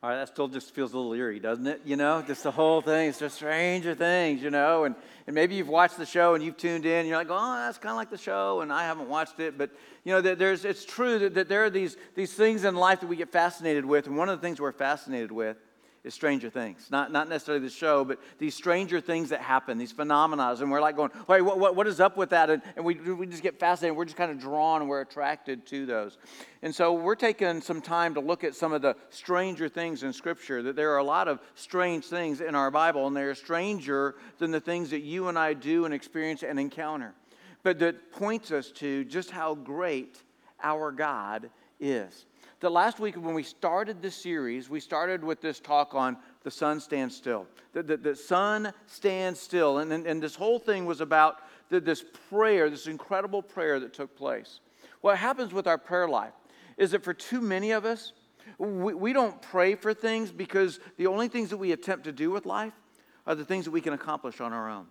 All right, that still just feels a little eerie, doesn't it? You know, just the whole thing. It's just Stranger Things, you know. And, and maybe you've watched the show and you've tuned in. And you're like, oh, that's kind of like the show, and I haven't watched it. But, you know, there's, it's true that, that there are these, these things in life that we get fascinated with. And one of the things we're fascinated with is Stranger Things. Not, not necessarily the show, but these stranger things that happen, these phenomena. And we're like going, wait, what, what, what is up with that? And, and we, we just get fascinated. We're just kind of drawn and we're attracted to those. And so we're taking some time to look at some of the stranger things in Scripture, that there are a lot of strange things in our Bible, and they're stranger than the things that you and I do and experience and encounter. But that points us to just how great our God is that last week when we started this series, we started with this talk on the sun stands still. The, the, the sun stands still. And, and, and, this whole thing was about the, this prayer, this incredible prayer that took place. What happens with our prayer life is that for too many of us, we, we don't pray for things because the only things that we attempt to do with life are the things that we can accomplish on our own.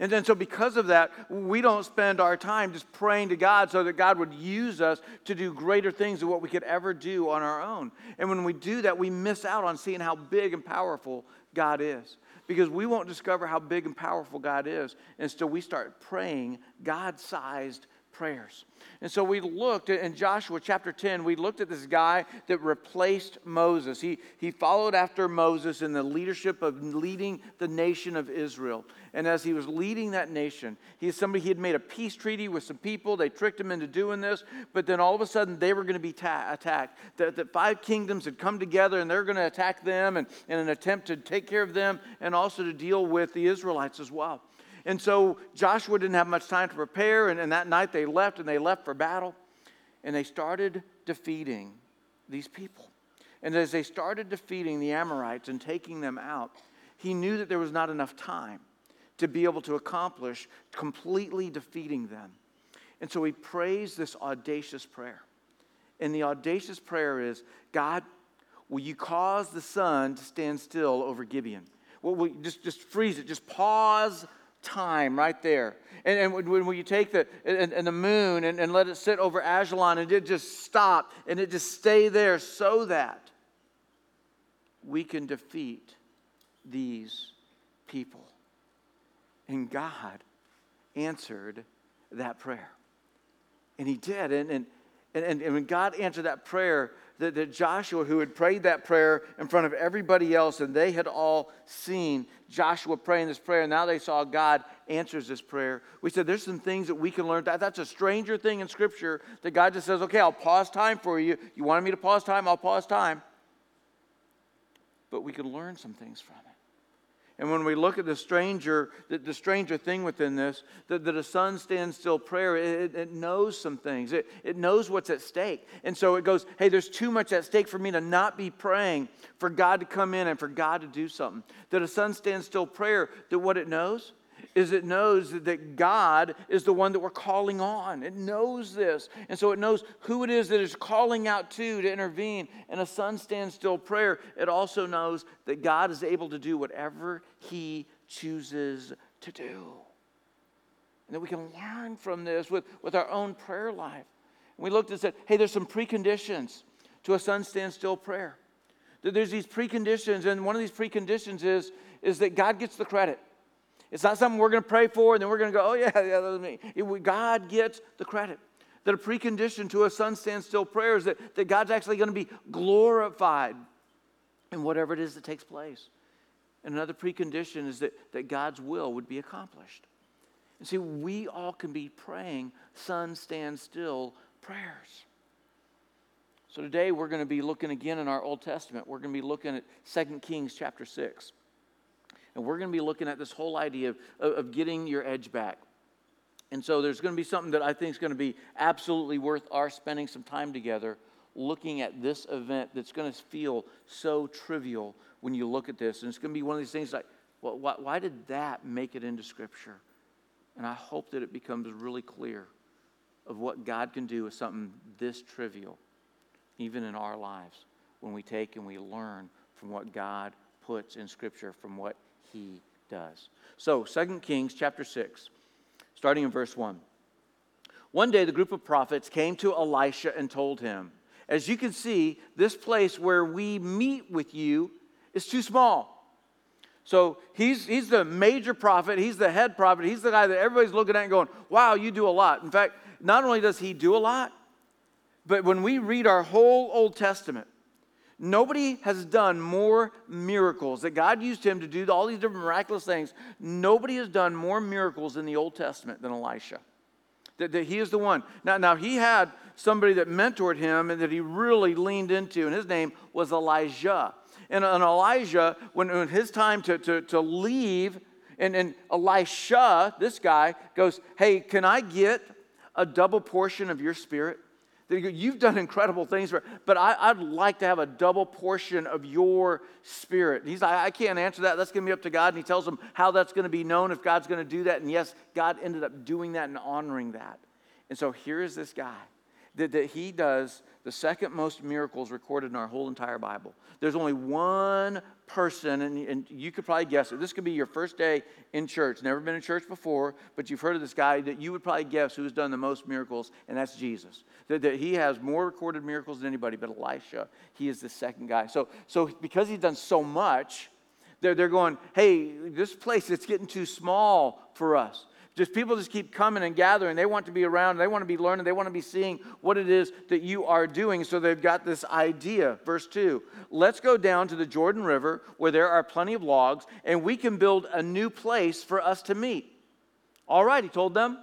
And then, so because of that, we don't spend our time just praying to God so that God would use us to do greater things than what we could ever do on our own. And when we do that, we miss out on seeing how big and powerful God is. Because we won't discover how big and powerful God is until we start praying God sized prayers. And so we looked in Joshua chapter 10, we looked at this guy that replaced Moses. He, he followed after Moses in the leadership of leading the nation of Israel. And as he was leading that nation, he is somebody he had made a peace treaty with some people. They tricked him into doing this, but then all of a sudden they were going to be ta- attacked. The five kingdoms had come together and they're going to attack them and, in an attempt to take care of them and also to deal with the Israelites as well. And so Joshua didn't have much time to prepare, and, and that night they left and they left for battle. And they started defeating these people. And as they started defeating the Amorites and taking them out, he knew that there was not enough time to be able to accomplish completely defeating them. And so he prays this audacious prayer. And the audacious prayer is God, will you cause the sun to stand still over Gibeon? Well, we just, just freeze it, just pause time right there. And, and when, when you take the, and, and the moon and, and let it sit over Ajalon and it just stop and it just stay there so that we can defeat these people. And God answered that prayer. And he did. And, and, and, and when God answered that prayer, that, that Joshua, who had prayed that prayer in front of everybody else, and they had all seen Joshua praying this prayer, and now they saw God answers this prayer. We said there's some things that we can learn. That, that's a stranger thing in Scripture that God just says, okay, I'll pause time for you. You wanted me to pause time? I'll pause time. But we can learn some things from it. And when we look at the stranger, the, the stranger thing within this, that, that a sun stands still prayer, it, it knows some things. It, it knows what's at stake. And so it goes, hey, there's too much at stake for me to not be praying for God to come in and for God to do something. That a sun stands still prayer, that what it knows is it knows that God is the one that we're calling on. It knows this. And so it knows who it is that is calling out to to intervene. And a sun stands still prayer, it also knows that God is able to do whatever he chooses to do. And that we can learn from this with, with our own prayer life. And we looked and said, hey, there's some preconditions to a sun stand still prayer. There's these preconditions, and one of these preconditions is, is that God gets the credit. It's not something we're going to pray for and then we're going to go, oh, yeah, yeah, that's me. It, God gets the credit. That a precondition to a sun stand still prayer is that, that God's actually going to be glorified in whatever it is that takes place. And another precondition is that, that God's will would be accomplished. And see, we all can be praying sun stand still prayers. So today we're going to be looking again in our Old Testament. We're going to be looking at 2 Kings chapter 6. And we're going to be looking at this whole idea of, of getting your edge back. And so there's going to be something that I think is going to be absolutely worth our spending some time together looking at this event that's going to feel so trivial when you look at this. And it's going to be one of these things like, well, why, why did that make it into Scripture? And I hope that it becomes really clear of what God can do with something this trivial, even in our lives, when we take and we learn from what God puts in Scripture, from what he does. So, 2 Kings chapter 6, starting in verse 1. One day the group of prophets came to Elisha and told him, as you can see, this place where we meet with you is too small. So he's, he's the major prophet, he's the head prophet, he's the guy that everybody's looking at and going, wow, you do a lot. In fact, not only does he do a lot, but when we read our whole Old Testament, nobody has done more miracles that God used him to do all these different miraculous things. Nobody has done more miracles in the Old Testament than Elisha. That, that he is the one. Now, now, he had somebody that mentored him and that he really leaned into, and his name was Elijah. And, and Elijah, when, when his time to, to, to leave, and, and Elisha, this guy, goes, Hey, can I get a double portion of your spirit? You've done incredible things, but I, would like to have a double portion of your spirit. He's like, I can't answer that. That's going to be up to God. And he tells him how that's going to be known if God's going to do that. And yes, God ended up doing that and honoring that. And so here is this guy that, that he does the second most miracles recorded in our whole entire Bible. There's only one person, and, and you could probably guess it. This could be your first day in church, never been in church before, but you've heard of this guy that you would probably guess who's done the most miracles, and that's Jesus. That, that he has more recorded miracles than anybody, but Elisha, he is the second guy. So, so because he's done so much, they're, they're going, hey, this place, it's getting too small for us. Just people just keep coming and gathering. They want to be around. They want to be learning. They want to be seeing what it is that you are doing. So they've got this idea. Verse 2 Let's go down to the Jordan River where there are plenty of logs and we can build a new place for us to meet. All right, he told them.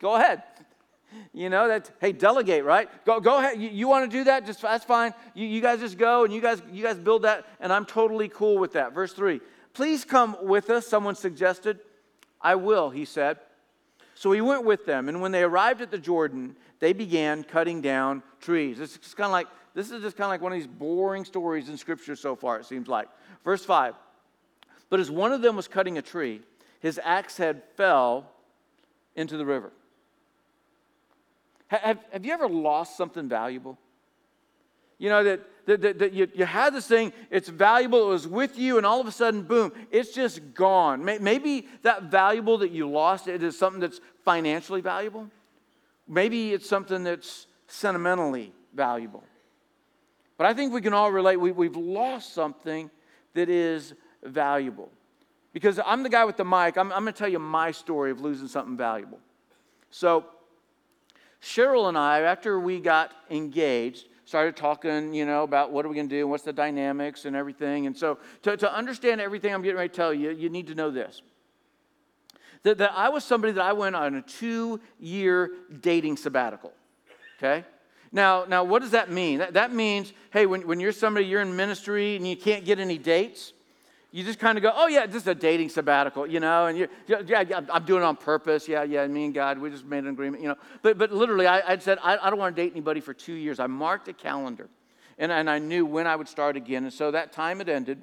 Go ahead. You know, that, hey, delegate, right? Go, go ahead. You, you want to do that? Just that's fine. You, you guys just go and you guys, you guys build that, and I'm totally cool with that. Verse 3. Please come with us, someone suggested. I will, he said. So he went with them, and when they arrived at the Jordan, they began cutting down trees. This is kind of like this is just kind of like one of these boring stories in Scripture so far. It seems like. Verse five. But as one of them was cutting a tree, his axe head fell into the river. Have, have you ever lost something valuable? You know, that, that, that, that, you, you had this thing, it's valuable, it was with you, and all of a sudden, boom, it's just gone. Maybe that valuable that you lost, it is something that's financially valuable. Maybe it's something that's sentimentally valuable. But I think we can all relate, we, we've lost something that is valuable. Because I'm the guy with the mic, I'm, I'm going to tell you my story of losing something valuable. So, Cheryl and I, after we got engaged, started talking, you know, about what are we going to do and what's the dynamics and everything. And so, to, to understand everything I'm getting ready to tell you, you need to know this. That, that I was somebody that I went on a two year dating sabbatical. Okay? Now, now, what does that mean? That, that means, hey, when, when you're somebody, you're in ministry and you can't get any dates, you just kind of go, oh, yeah, this is a dating sabbatical, you know, and you, yeah, yeah, I'm doing it on purpose. Yeah, yeah, me and God, we just made an agreement, you know. But, but literally, I, I said, I, I don't want to date anybody for two years. I marked a calendar, and, and I knew when I would start again. And so that time had ended,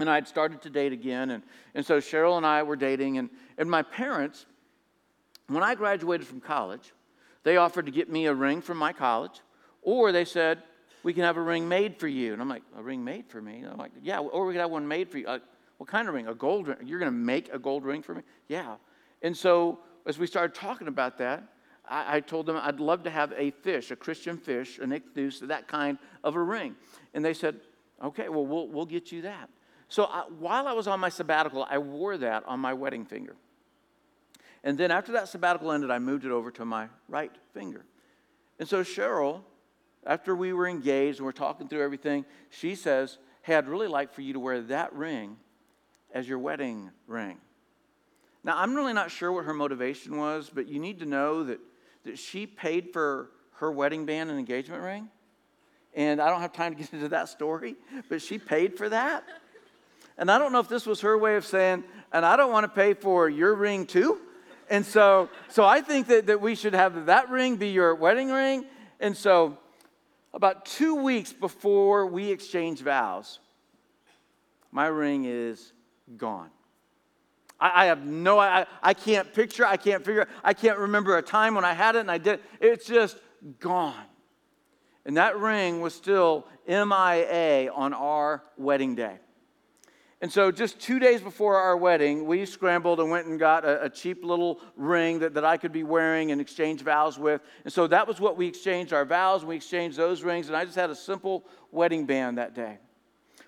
and I had started to date again. And, and so Cheryl and I were dating, and, and my parents, when I graduated from college, they offered to get me a ring from my college, or they said, we can have a ring made for you. And I'm like, a ring made for me? And I'm like, yeah, or we could have one made for you. Uh, what kind of ring? A gold ring? You're going to make a gold ring for me? Yeah. And so as we started talking about that, I, I told them I'd love to have a fish, a Christian fish, an ichthus, that kind of a ring. And they said, okay, well, we'll, we'll get you that. So I, while I was on my sabbatical, I wore that on my wedding finger. And then after that sabbatical ended, I moved it over to my right finger. And so Cheryl after we were engaged and we're talking through everything, she says, Hey, I'd really like for you to wear that ring as your wedding ring. Now, I'm really not sure what her motivation was, but you need to know that, that she paid for her wedding band and engagement ring. And I don't have time to get into that story, but she paid for that. And I don't know if this was her way of saying, and I don't want to pay for your ring too. And so, so I think that, that we should have that ring be your wedding ring. And so about two weeks before we exchange vows, my ring is gone. I, I have no, I, I can't picture, I can't figure, I can't remember a time when I had it and I did. It's just gone. And that ring was still MIA on our wedding day. And so, just two days before our wedding, we scrambled and went and got a, a, cheap little ring that, that I could be wearing and exchange vows with. And so, that was what we exchanged our vows, and we exchanged those rings. And I just had a simple wedding band that day.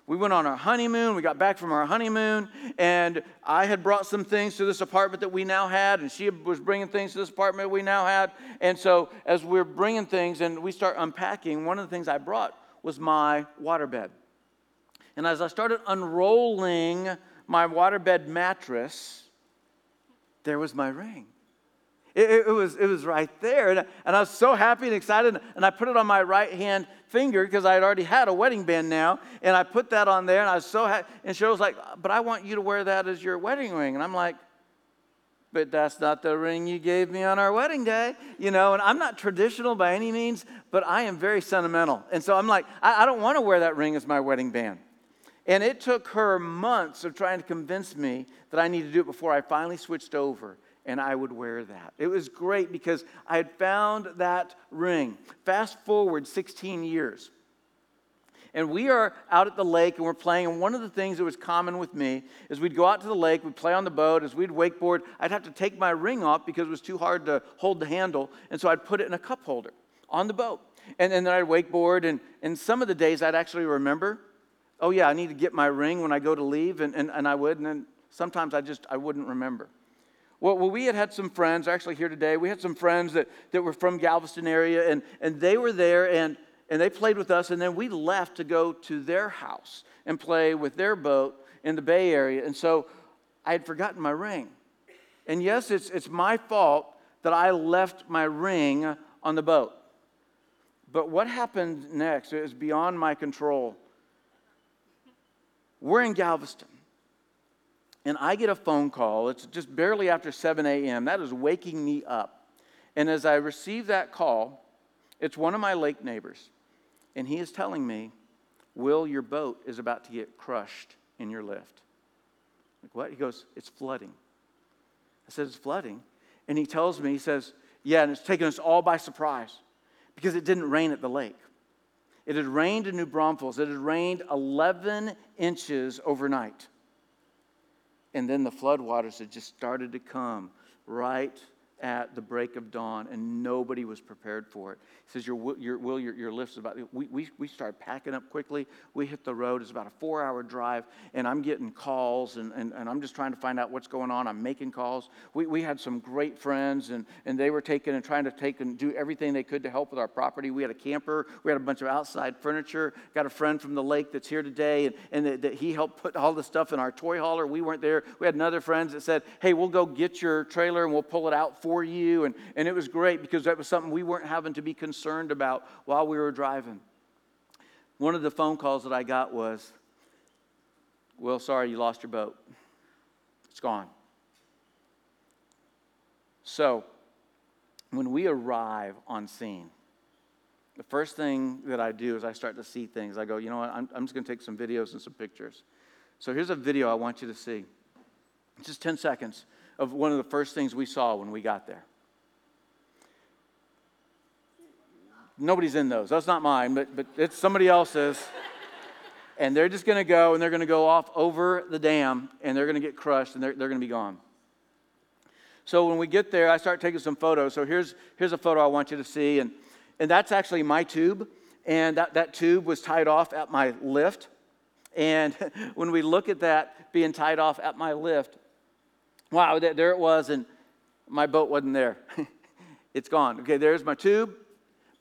We went on our honeymoon. We got back from our honeymoon, and I had brought some things to this apartment that we now had, and she was bringing things to this apartment we now had. And so, as we're bringing things and we start unpacking, one of the things I brought was my waterbed. And as I started unrolling my waterbed mattress, there was my ring. It, it, was, it was right there. And, and I was so happy and excited. And I put it on my right hand finger because I had already had a wedding band now. And I put that on there. And I was so happy. And Cheryl's like, But I want you to wear that as your wedding ring. And I'm like, but that's not the ring you gave me on our wedding day, you know. And I'm not traditional by any means, but I am very sentimental. And so I'm like, I, I don't want to wear that ring as my wedding band. And it took her months of trying to convince me that I needed to do it before I finally switched over and I would wear that. It was great because I had found that ring. Fast forward 16 years. And we are out at the lake and we're playing. And one of the things that was common with me is we'd go out to the lake, we'd play on the boat. As we'd wakeboard, I'd have to take my ring off because it was too hard to hold the handle. And so I'd put it in a cup holder on the boat. And, and then I'd wakeboard. And, and some of the days I'd actually remember oh yeah, I need to get my ring when I go to leave, and, and, and I would, and then sometimes I just, I wouldn't remember. Well, well, we had had some friends, actually here today, we had some friends that, that were from Galveston area, and, and they were there, and, and they played with us, and then we left to go to their house and play with their boat in the Bay Area. And so I had forgotten my ring. And yes, it's, it's my fault that I left my ring on the boat. But what happened next is beyond my control. We're in Galveston. And I get a phone call. It's just barely after 7 a.m. That is waking me up. And as I receive that call, it's one of my lake neighbors. And he is telling me, Will, your boat is about to get crushed in your lift. Like, what? He goes, It's flooding. I said, It's flooding. And he tells me, He says, Yeah, and it's taken us all by surprise because it didn't rain at the lake. It had rained in New Braunfels. It had rained 11 inches overnight. And then the floodwaters had just started to come right at the break of dawn, and nobody was prepared for it. He says, Your, your, Will, your, your lift's about, we, we, we started packing up quickly. We hit the road. It's about a four hour drive, and I'm getting calls, and, and, and I'm just trying to find out what's going on. I'm making calls. We, we had some great friends, and, and they were taking and trying to take and do everything they could to help with our property. We had a camper, we had a bunch of outside furniture. Got a friend from the lake that's here today, and, and that, that he helped put all the stuff in our toy hauler. We weren't there. We had another friend that said, Hey, we'll go get your trailer and we'll pull it out for you. And, and it was great because that was something we weren't having to be concerned about while we were driving. One of the phone calls that I got was, Well, sorry, you lost your boat. It's gone. So, when we arrive on scene, the first thing that I do is I start to see things. I go, you know what, I'm, I'm just going to take some videos and some pictures. So here's a video I want you to see. It's Just 10 seconds of one of the first things we saw when we got there. Nobody's in those. That's not mine, but, but it's somebody else's. and they're just going to go and they're going to go off over the dam and they're going to get crushed and they're, they're going to be gone. So when we get there, I start taking some photos. So here's, here's a photo I want you to see. And, and that's actually my tube. And that, that tube was tied off at my lift. And when we look at that being tied off at my lift, wow, there it was. And my boat wasn't there. it's gone. Okay, there's my tube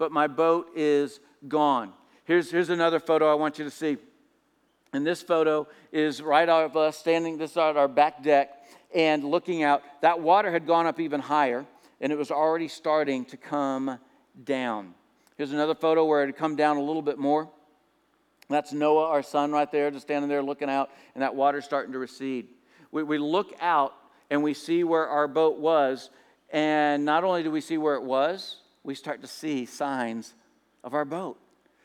but my boat is gone. Here's, here's another photo I want you to see. And this photo is right of us standing this out our back deck and looking out. That water had gone up even higher, and it was already starting to come down. Here's another photo where it had come down a little bit more. That's Noah, our son, right there, just standing there looking out, and that water's starting to recede. We, we look out and we see where our boat was, and not only do we see where it was, we start to see signs of our boat.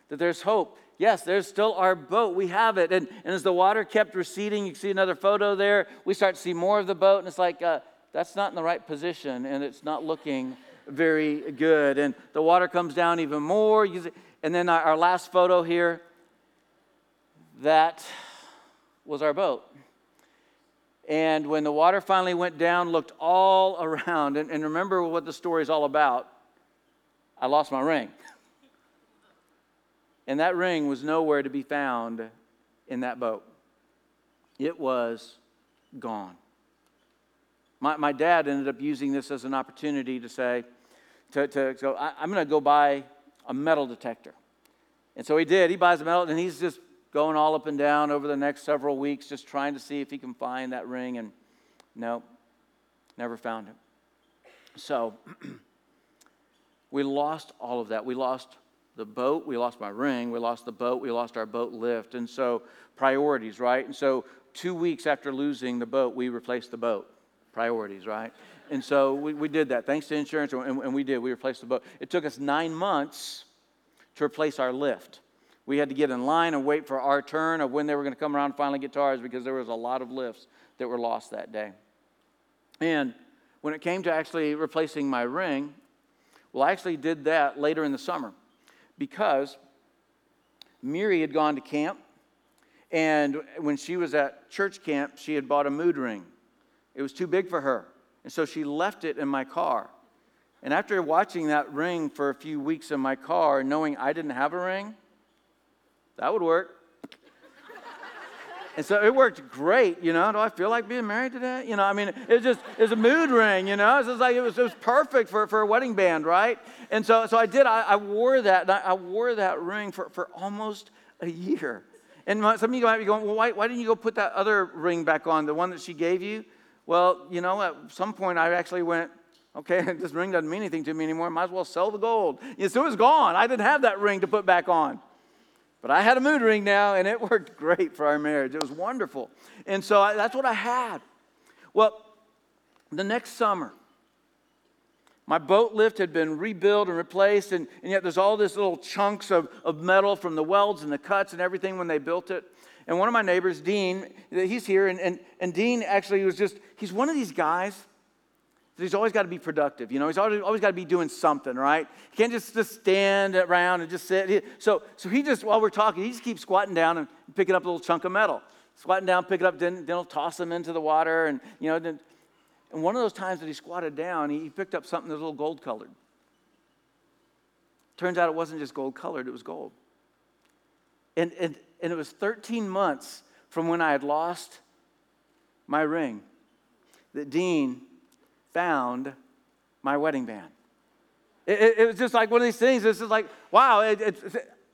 That there's hope. Yes, there's still our boat. We have it. And, and as the water kept receding, you see another photo there. We start to see more of the boat, and it's like, uh, that's not in the right position, and it's not looking very good. And the water comes down even more. And then our last photo here, that was our boat. And when the water finally went down, looked all around, and, and remember what the story is all about. I lost my ring. And that ring was nowhere to be found in that boat. It was gone. My, my dad ended up using this as an opportunity to say, to, to go, I, I'm going to go buy a metal detector. And so he did. He buys a metal, and he's just going all up and down over the next several weeks, just trying to see if he can find that ring. And no, never found it. So we lost all of that. We lost the boat, we lost my ring, we lost the boat, we lost our boat lift. And so, priorities, right? And so, two weeks after losing the boat, we replaced the boat. Priorities, right? And so, we, we did that thanks to insurance, and, and we did. We replaced the boat. It took us nine months to replace our lift. We had to get in line and wait for our turn of when they were going to come around and finally get ours because there was a lot of lifts that were lost that day. And when it came to actually replacing my ring, well, I actually did that later in the summer because Miri had gone to camp, and when she was at church camp, she had bought a mood ring. It was too big for her, and so she left it in my car. And after watching that ring for a few weeks in my car, knowing I didn't have a ring, that would work. And so it worked great, you know. Do I feel like being married today? You know, I mean, it just it's a mood ring, you know. It's just like it was, it was perfect for, for a wedding band, right? And so so I did. I, I wore that. I, I, wore that ring for, for almost a year. And some of you might be going, well, why, why didn't you go put that other ring back on, the one that she gave you? Well, you know, at some point I actually went, okay, this ring doesn't mean anything to me anymore. Might as well sell the gold. Yeah, so it was gone. I didn't have that ring to put back on. But I had a mood ring now, and it worked great for our marriage. It was wonderful. And so I, that's what I had. Well, the next summer, my boat lift had been rebuilt and replaced, and, and yet there's all these little chunks of, of metal from the welds and the cuts and everything when they built it. And one of my neighbors, Dean, he's here, and, and, and Dean actually was just, he's one of these guys he's always got to be productive. You know, he's always, always got to be doing something, right? He can't just, just stand around and just sit. So, so he just, while we're talking, he just keeps squatting down and picking up a little chunk of metal. Squatting down, pick it up, then, then he'll toss them into the water. And, you know, then, and one of those times that he squatted down, he, he picked up something that's a little gold colored. Turns out it wasn't just gold colored, it was gold. And, and, and it was 13 months from when I had lost my ring that Dean found my wedding band. It, it, it, was just like one of these things. It's just like, wow, it,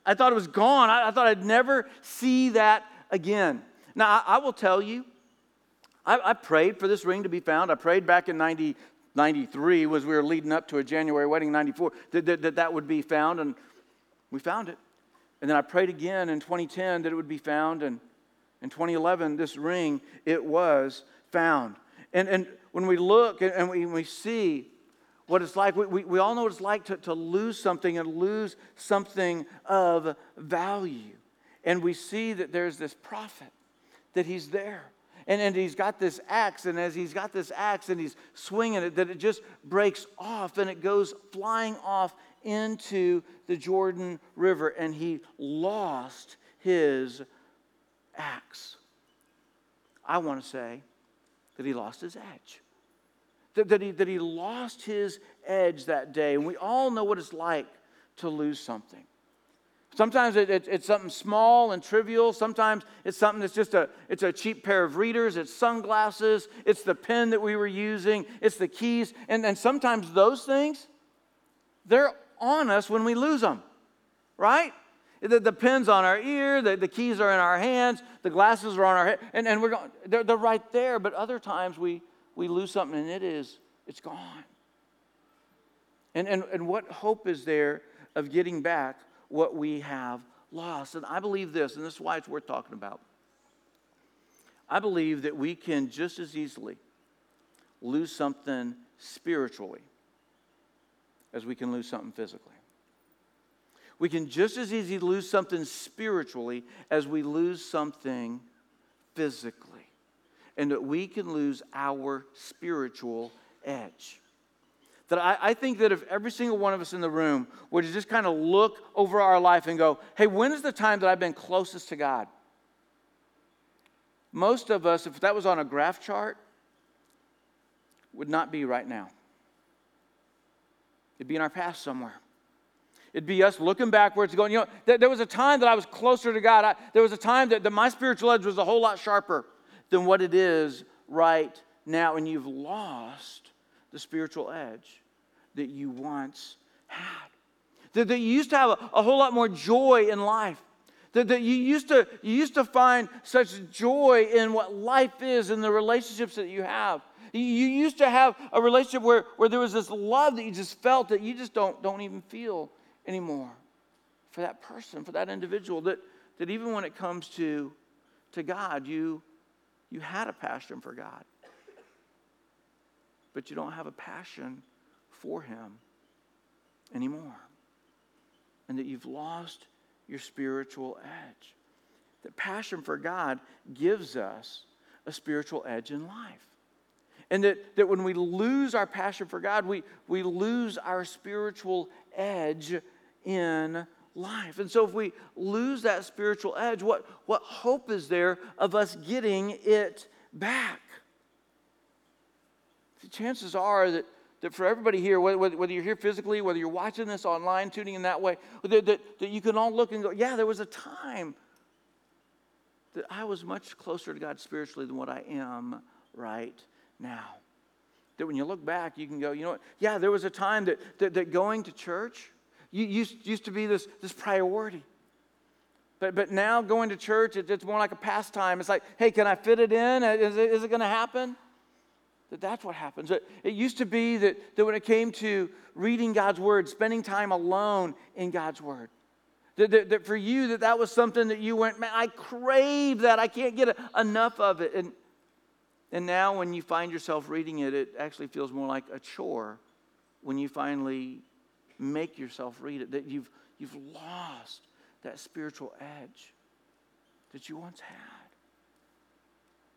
I thought it was gone. I, I, thought I'd never see that again. Now, I, I will tell you, I, I, prayed for this ring to be found. I prayed back in 90, 93, was we were leading up to a January wedding, 94, that, that, that that would be found, and we found it. And then I prayed again in 2010 that it would be found, and in 2011, this ring, it was found. And, and when we look and we, we see what it's like, we, we, we all know what it's like to, to lose something and lose something of value. And we see that there's this prophet, that he's there. And, and he's got this axe, and as he's got this axe and he's swinging it, that it just breaks off and it goes flying off into the Jordan River, and he lost his axe. I want to say that he lost his edge. That, that, he, that he lost his edge that day. And we all know what it's like to lose something. Sometimes it, it, it's something small and trivial. Sometimes it's something that's just a, it's a cheap pair of readers. It's sunglasses. It's the pen that we were using. It's the keys. And, and sometimes those things, they're on us when we lose them, right? The, the pen's on our ear, the, the keys are in our hands, the glasses are on our head, and, and we're going, they're, they're right there. But other times we, we lose something and it is, it's gone. And, and, and what hope is there of getting back what we have lost? And I believe this, and this is why it's worth talking about. I believe that we can just as easily lose something spiritually as we can lose something physically. We can just as easily lose something spiritually as we lose something physically. And that we can lose our spiritual edge. That I, I, think that if every single one of us in the room were to just kind of look over our life and go, hey, when is the time that I've been closest to God? most of us, if that was on a graph chart, would not be right now. It'd be in our past somewhere. It'd be us looking backwards, going, you know, th- there was a time that I was closer to God. I, there was a time that, that my spiritual edge was a whole lot sharper than what it is right now. And you've lost the spiritual edge that you once had. That, that you used to have a, a whole lot more joy in life. That, you, used to, you used to find such joy in what life is and the relationships that you have. You used to have a relationship where, where there was this love that you just felt that you just don't, don't even feel anymore for that person, for that individual. That, that even when it comes to, to God, you, you had a passion for God, but you don't have a passion for Him anymore. And that you've lost your spiritual edge. That passion for God gives us a spiritual edge in life. And that, that when we lose our passion for God, we, we lose our spiritual edge in life. And so if we lose that spiritual edge, what, what hope is there of us getting it back? The chances are that, that for everybody here, whether, whether you're here physically, whether you're watching this online, tuning in that way, that, that, that you can all look and go, yeah, there was a time that I was much closer to God spiritually than what I am right now. That when you look back, you can go, you know what? Yeah, there was a time that, that, that going to church used, used to be this, this priority. But, but now going to church, it, it's more like a pastime. It's like, hey, can I fit it in? Uh, is it, is it going to happen? That that's what happens. It, it used to be that, that when it came to reading God's word, spending time alone in God's word, that, that, that for you, that that was something that you went, man, I crave that. I can't get enough of it. And and now, when you find yourself reading it, it actually feels more like a chore when you finally make yourself read it, that you've, you've lost that spiritual edge that you once had.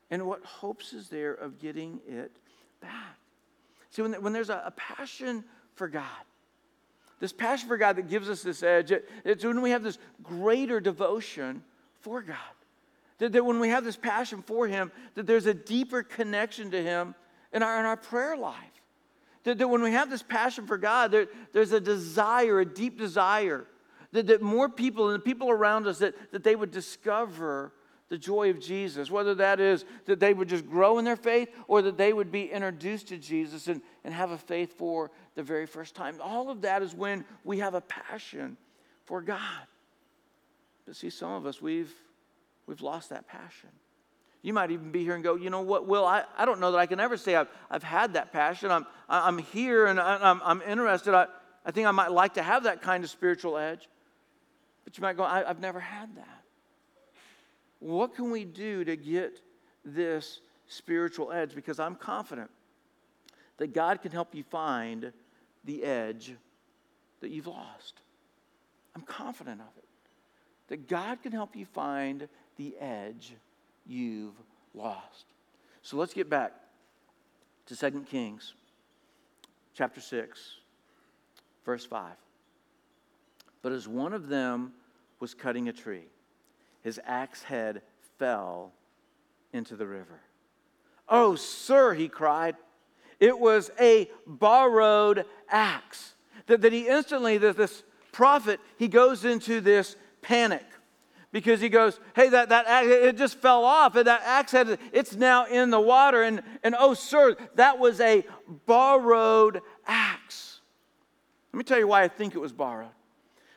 And what hopes is there of getting it back? See, when, when there's a, a passion for God, this passion for God that gives us this edge, it, it's when we have this greater devotion for God. That, that when we have this passion for Him, that there's a deeper connection to Him in our, in our prayer life. That, that when we have this passion for God, there, there's a desire, a deep desire, that, that more people and the people around us, that, that they would discover the joy of Jesus, whether that is that they would just grow in their faith or that they would be introduced to Jesus and, and have a faith for the very first time. All of that is when we have a passion for God. But see, some of us, we've We've lost that passion. You might even be here and go, you know what, Will, I, I don't know that I can ever say I've, I've had that passion. I'm, I'm here and I'm, I'm interested. I, I think I might like to have that kind of spiritual edge. But you might go, I, I've never had that. What can we do to get this spiritual edge? Because I'm confident that God can help you find the edge that you've lost. I'm confident of it. That God can help you find the edge you've lost. So let's get back to 2 Kings chapter 6, verse 5. But as one of them was cutting a tree, his axe head fell into the river. Oh, sir, he cried. It was a borrowed axe. That, that he instantly, that this prophet, he goes into this panic because he goes, hey, that, that axe, it just fell off. And that axe head, it's now in the water. And, and oh, sir, that was a borrowed axe. Let me tell you why I think it was borrowed.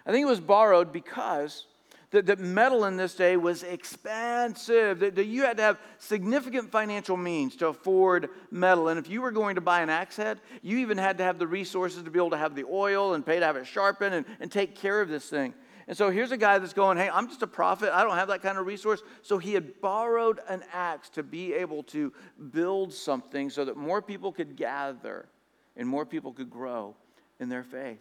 I think it was borrowed because the, the metal in this day was expensive. That, that you had to have significant financial means to afford metal. And if you were going to buy an axe head, you even had to have the resources to be able to have the oil and pay to have it sharpened and, and take care of this thing. And so here's a guy that's going, Hey, I'm just a prophet. I don't have that kind of resource. So he had borrowed an axe to be able to build something so that more people could gather and more people could grow in their faith.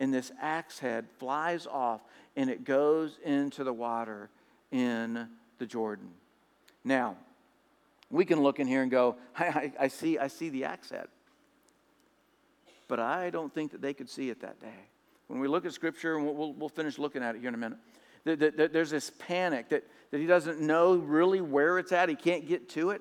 And this axe head flies off and it goes into the water in the Jordan. Now, we can look in here and go, I, I, I see, I see the axe head. But I don't think that they could see it that day when we look at Scripture, and we'll, we'll finish looking at it here in a minute, that, that, that there's this panic that, that he doesn't know really where it's at. He can't get to it.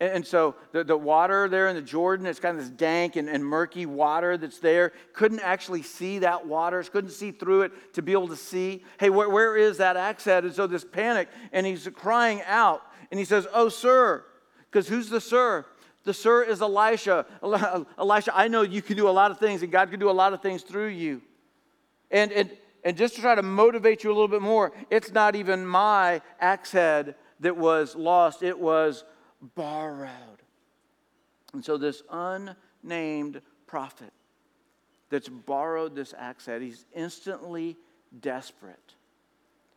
And, so the, the water there in the Jordan, it's kind of this dank and, and murky water that's there. Couldn't actually see that water, couldn't see through it to be able to see, hey, where, where is that axe head? And so this panic, and he's crying out, and he says, Oh, sir, because who's the sir? The sir is Elisha. Elisha, I know you can do a lot of things, and God can do a lot of things through you. And, and, and just to try to motivate you a little bit more, it's not even my axe head that was lost, it was borrowed. And so, this unnamed prophet that's borrowed this axe head, he's instantly desperate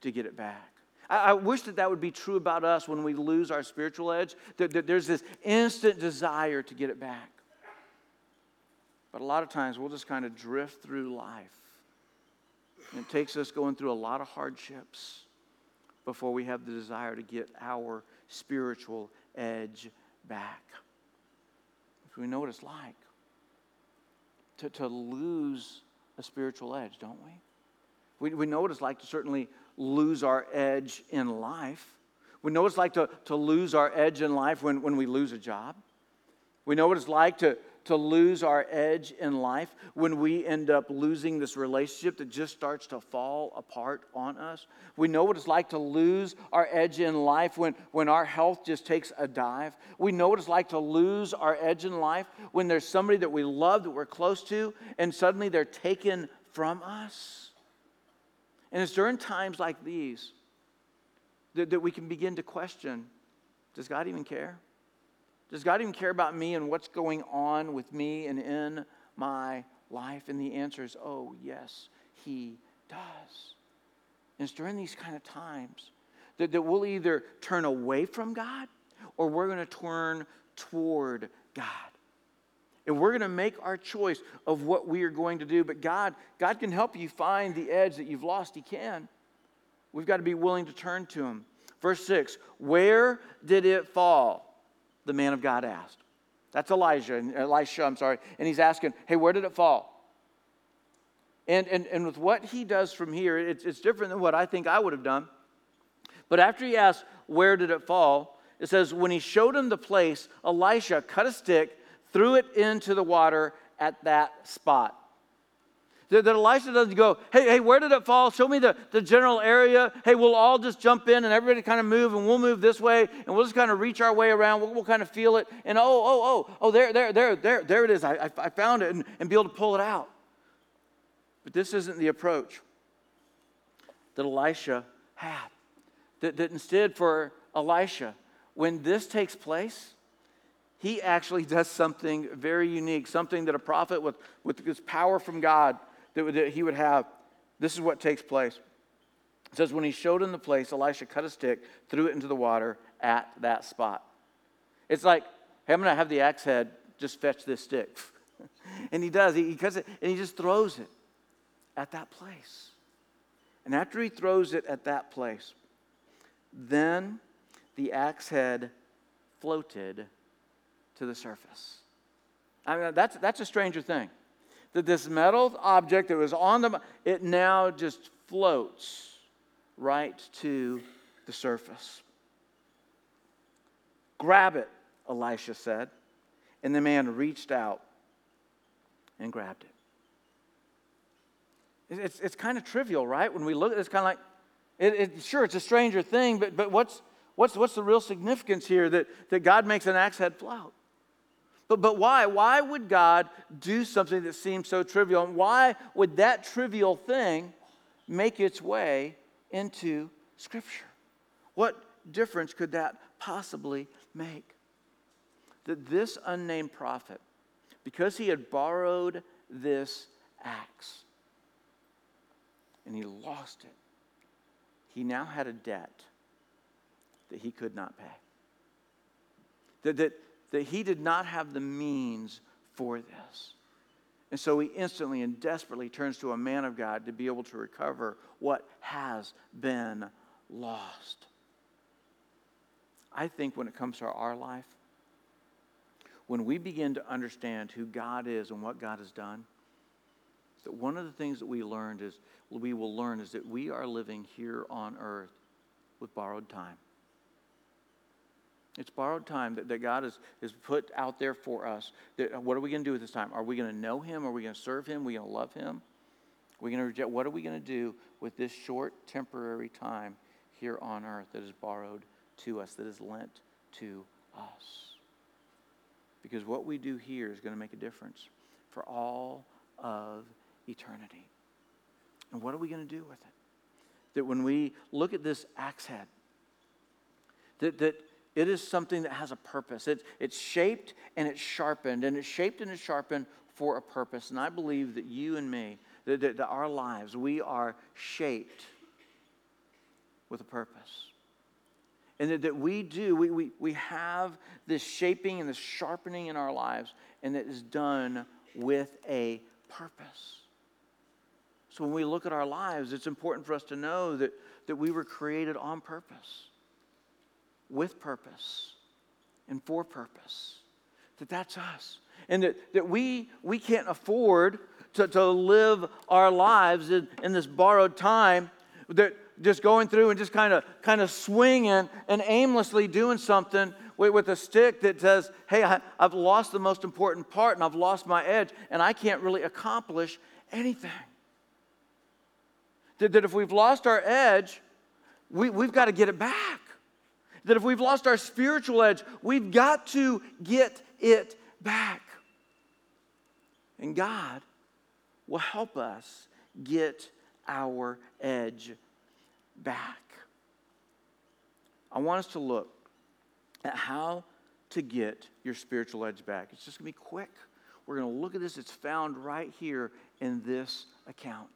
to get it back. I, wish that that would be true about us when we lose our spiritual edge, that there's this instant desire to get it back. But a lot of times we'll just kind of drift through life. And it takes us going through a lot of hardships before we have the desire to get our spiritual edge back. we know what it's like to, to lose a spiritual edge, don't we? we? We know what it's like to certainly lose our edge in life. We know what it's like to, to lose our edge in life when, when we lose a job. We know what it's like to, to lose our edge in life when we end up losing this relationship that just starts to fall apart on us. We know what it's like to lose our edge in life when, when our health just takes a dive. We know what it's like to lose our edge in life when there's somebody that we love, that we're close to, and suddenly they're taken from us. And it's during times like these that, that we can begin to question does God even care? Does God even care about me and what's going on with me and in my life? And the answer is, oh, yes, He does. And it's during these kind of times that, that we'll either turn away from God or we're going to turn toward God. And we're going to make our choice of what we are going to do. But God, God can help you find the edge that you've lost. He can. We've got to be willing to turn to Him. Verse 6 Where did it fall? The man of God asked. That's Elijah, and Elisha, I'm sorry. And he's asking, hey, where did it fall? And, and, and with what he does from here, it's, it's different than what I think I would have done. But after he asked, where did it fall? It says, when he showed him the place, Elisha cut a stick, threw it into the water at that spot. That, that Elisha doesn't go, hey, hey, where did it fall? Show me the, the general area. Hey, we'll all just jump in and everybody kind of move and we'll move this way and we'll just kind of reach our way around. We'll, we'll kind of feel it. And oh, oh, oh, oh, there, there, there, there, there it is. I, I, I found it and, and be able to pull it out. But this isn't the approach that Elisha had. That, that instead, for Elisha, when this takes place, he actually does something very unique, something that a prophet with, with this power from God that, that he would have. This is what takes place. It says, When he showed him the place, Elisha cut a stick, threw it into the water at that spot. It's like, hey, I'm going to have the axe head just fetch this stick. and he does. He, he cuts it and he just throws it at that place. And after he throws it at that place, then the axe head floated to the surface. I mean, that's, that's a stranger thing that this metal object that was on the, it now just floats right to the surface. Grab it, Elisha said. And the man reached out and grabbed it. It's, it's kind of trivial, right? When we look at it, it's kind of like, it, it, sure, it's a stranger thing, but, but what's, what's, what's the real significance here that, that God makes an axe head float? But, but why? Why would God do something that seems so trivial? And why would that trivial thing make its way into Scripture? What difference could that possibly make? That this unnamed prophet, because he had borrowed this axe and he lost it, he now had a debt that he could not pay. That, that, that he did not have the means for this. And so he instantly and desperately turns to a man of God to be able to recover what has been lost. I think when it comes to our life, when we begin to understand who God is and what God has done, that one of the things that we learned is we will learn is that we are living here on earth with borrowed time. It's borrowed time that, that God has, has put out there for us. That, uh, what are we going to do with this time? Are we going to know Him? Are we going to serve Him? Are we going to love Him? Are we going to reject? What are we going to do with this short, temporary time here on earth that is borrowed to us, that is lent to us? Because what we do here is going to make a difference for all of eternity. And what are we going to do with it? That when we look at this axe head, that, that it is something that has a purpose. It, it's shaped and it's sharpened, and it's shaped and it's sharpened for a purpose. And I believe that you and me, that, that, that our lives, we are shaped with a purpose. And that, that we do, we, we, we have this shaping and this sharpening in our lives, and that is done with a purpose. So when we look at our lives, it's important for us to know that, that we were created on purpose, with purpose, and for purpose. That that's us. And that, that we, we can't afford to, to live our lives in, in this borrowed time that just going through and just kind of kind of swinging and aimlessly doing something with, with a stick that says, hey, I, I've lost the most important part and I've lost my edge and I can't really accomplish anything. That, that if we've lost our edge, we, we've got to get it back. That if we've lost our spiritual edge, we've got to get it back. And God will help us get our edge back. I want us to look at how to get your spiritual edge back. It's just going to be quick. We're going to look at this. It's found right here in this account.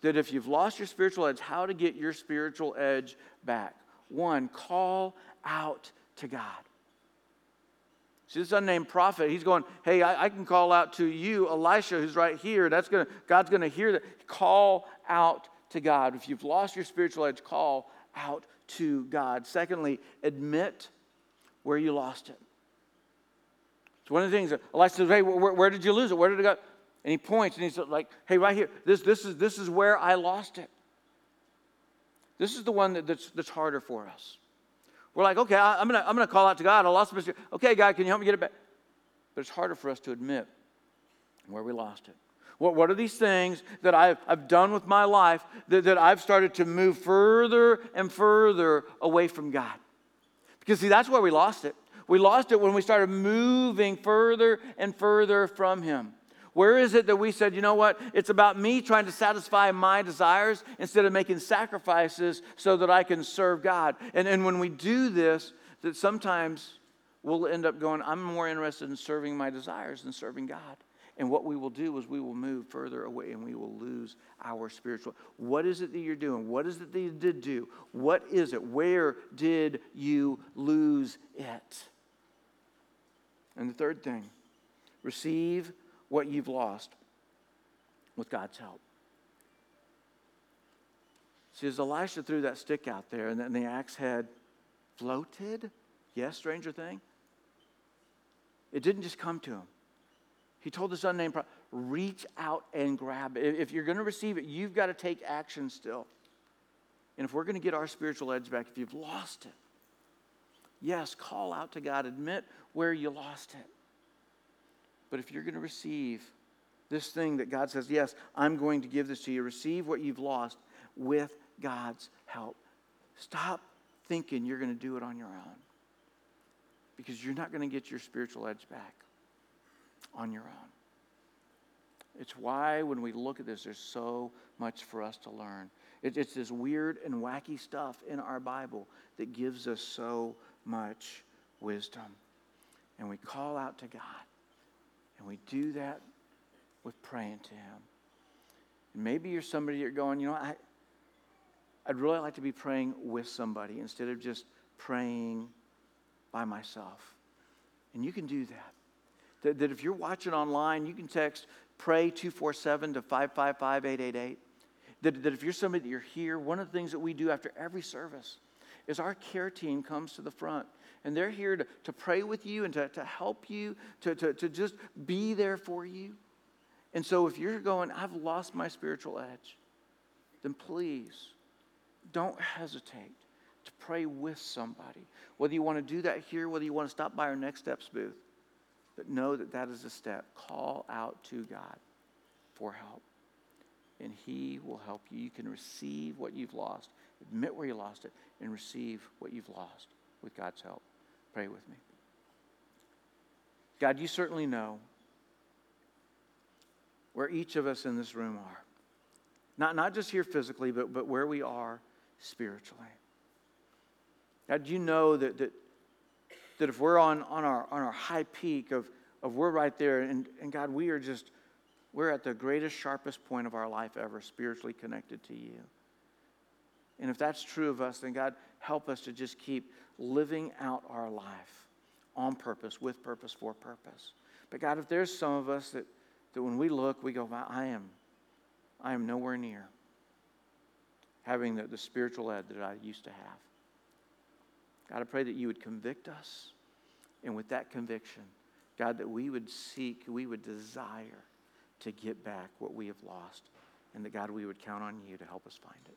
That if you've lost your spiritual edge, how to get your spiritual edge back. One, call out to God. See, this unnamed prophet, he's going, Hey, I, I can call out to you, Elisha, who's right here. That's gonna, God's to hear that. Call out to God. If you've lost your spiritual edge, call out to God. Secondly, admit where you lost it. It's one of the things that Elisha says, Hey, where, where did you lose it? Where did it go? And he points and he's like, Hey, right here, this, this, is, this is where I lost it. This is the one that, that's, that's harder for us. We're like, okay, I, am going to I'm gonna call out to God. I lost my Okay, God, can you help me get it back? But it's harder for us to admit where we lost it. What, what are these things that I've, I've done with my life that, that I've started to move further and further away from God? Because, see, that's where we lost it. We lost it when we started moving further and further from Him. Where is it that we said, you know what? It's about me trying to satisfy my desires instead of making sacrifices so that I can serve God. And, and when we do this, that sometimes we'll end up going, I'm more interested in serving my desires than serving God. And what we will do is we will move further away and we will lose our spiritual. What is it that you're doing? What is it that you did do? What is it? Where did you lose it? And the third thing, receive what you've lost with God's help. See, as Elisha threw that stick out there and then the axe head floated, yes, stranger thing, it didn't just come to him. He told this unnamed prophet, reach out and grab it. If you're going to receive it, you've got to take action still. And if we're going to get our spiritual edge back, if you've lost it, yes, call out to God, admit where you lost it. But if you're going to receive this thing that God says, yes, I'm going to give this to you, receive what you've lost with God's help. Stop thinking you're going to do it on your own because you're not going to get your spiritual edge back on your own. It's why when we look at this, there's so much for us to learn. It, it's this weird and wacky stuff in our Bible that gives us so much wisdom. And we call out to God. And we do that with praying to Him. And maybe you're somebody you're going, you know, I, I'd really like to be praying with somebody instead of just praying by myself. And you can do that that, that if you're watching online, you can text pray 247 to 555 888. That, that if you're somebody that you're here, one of the things that we do after every service is our care team comes to the front and they're here to, to pray with you and to, to help you, to, to, to just be there for you. And so if you're going, I've lost my spiritual edge, then please don't hesitate to pray with somebody. Whether you want to do that here, whether you want to stop by our Next Steps booth, but know that that is a step. Call out to God for help, and He will help you. You can receive what you've lost, admit where you lost it, and receive what you've lost with God's help. Pray with me. God, you certainly know where each of us in this room are. Not, not just here physically, but, but where we are spiritually. God, you know that, that, that if we're on, on, our, on our high peak of, of we're right there, and, and God, we are just, we're at the greatest, sharpest point of our life ever, spiritually connected to you. And if that's true of us, then God, help us to just keep living out our life on purpose, with purpose, for purpose. But God, if there's some of us that, that when we look, we go, I am, I am nowhere near having the, the spiritual ed that I used to have. God, I pray that you would convict us. And with that conviction, God, that we would seek, we would desire to get back what we have lost. And that, God, we would count on you to help us find it.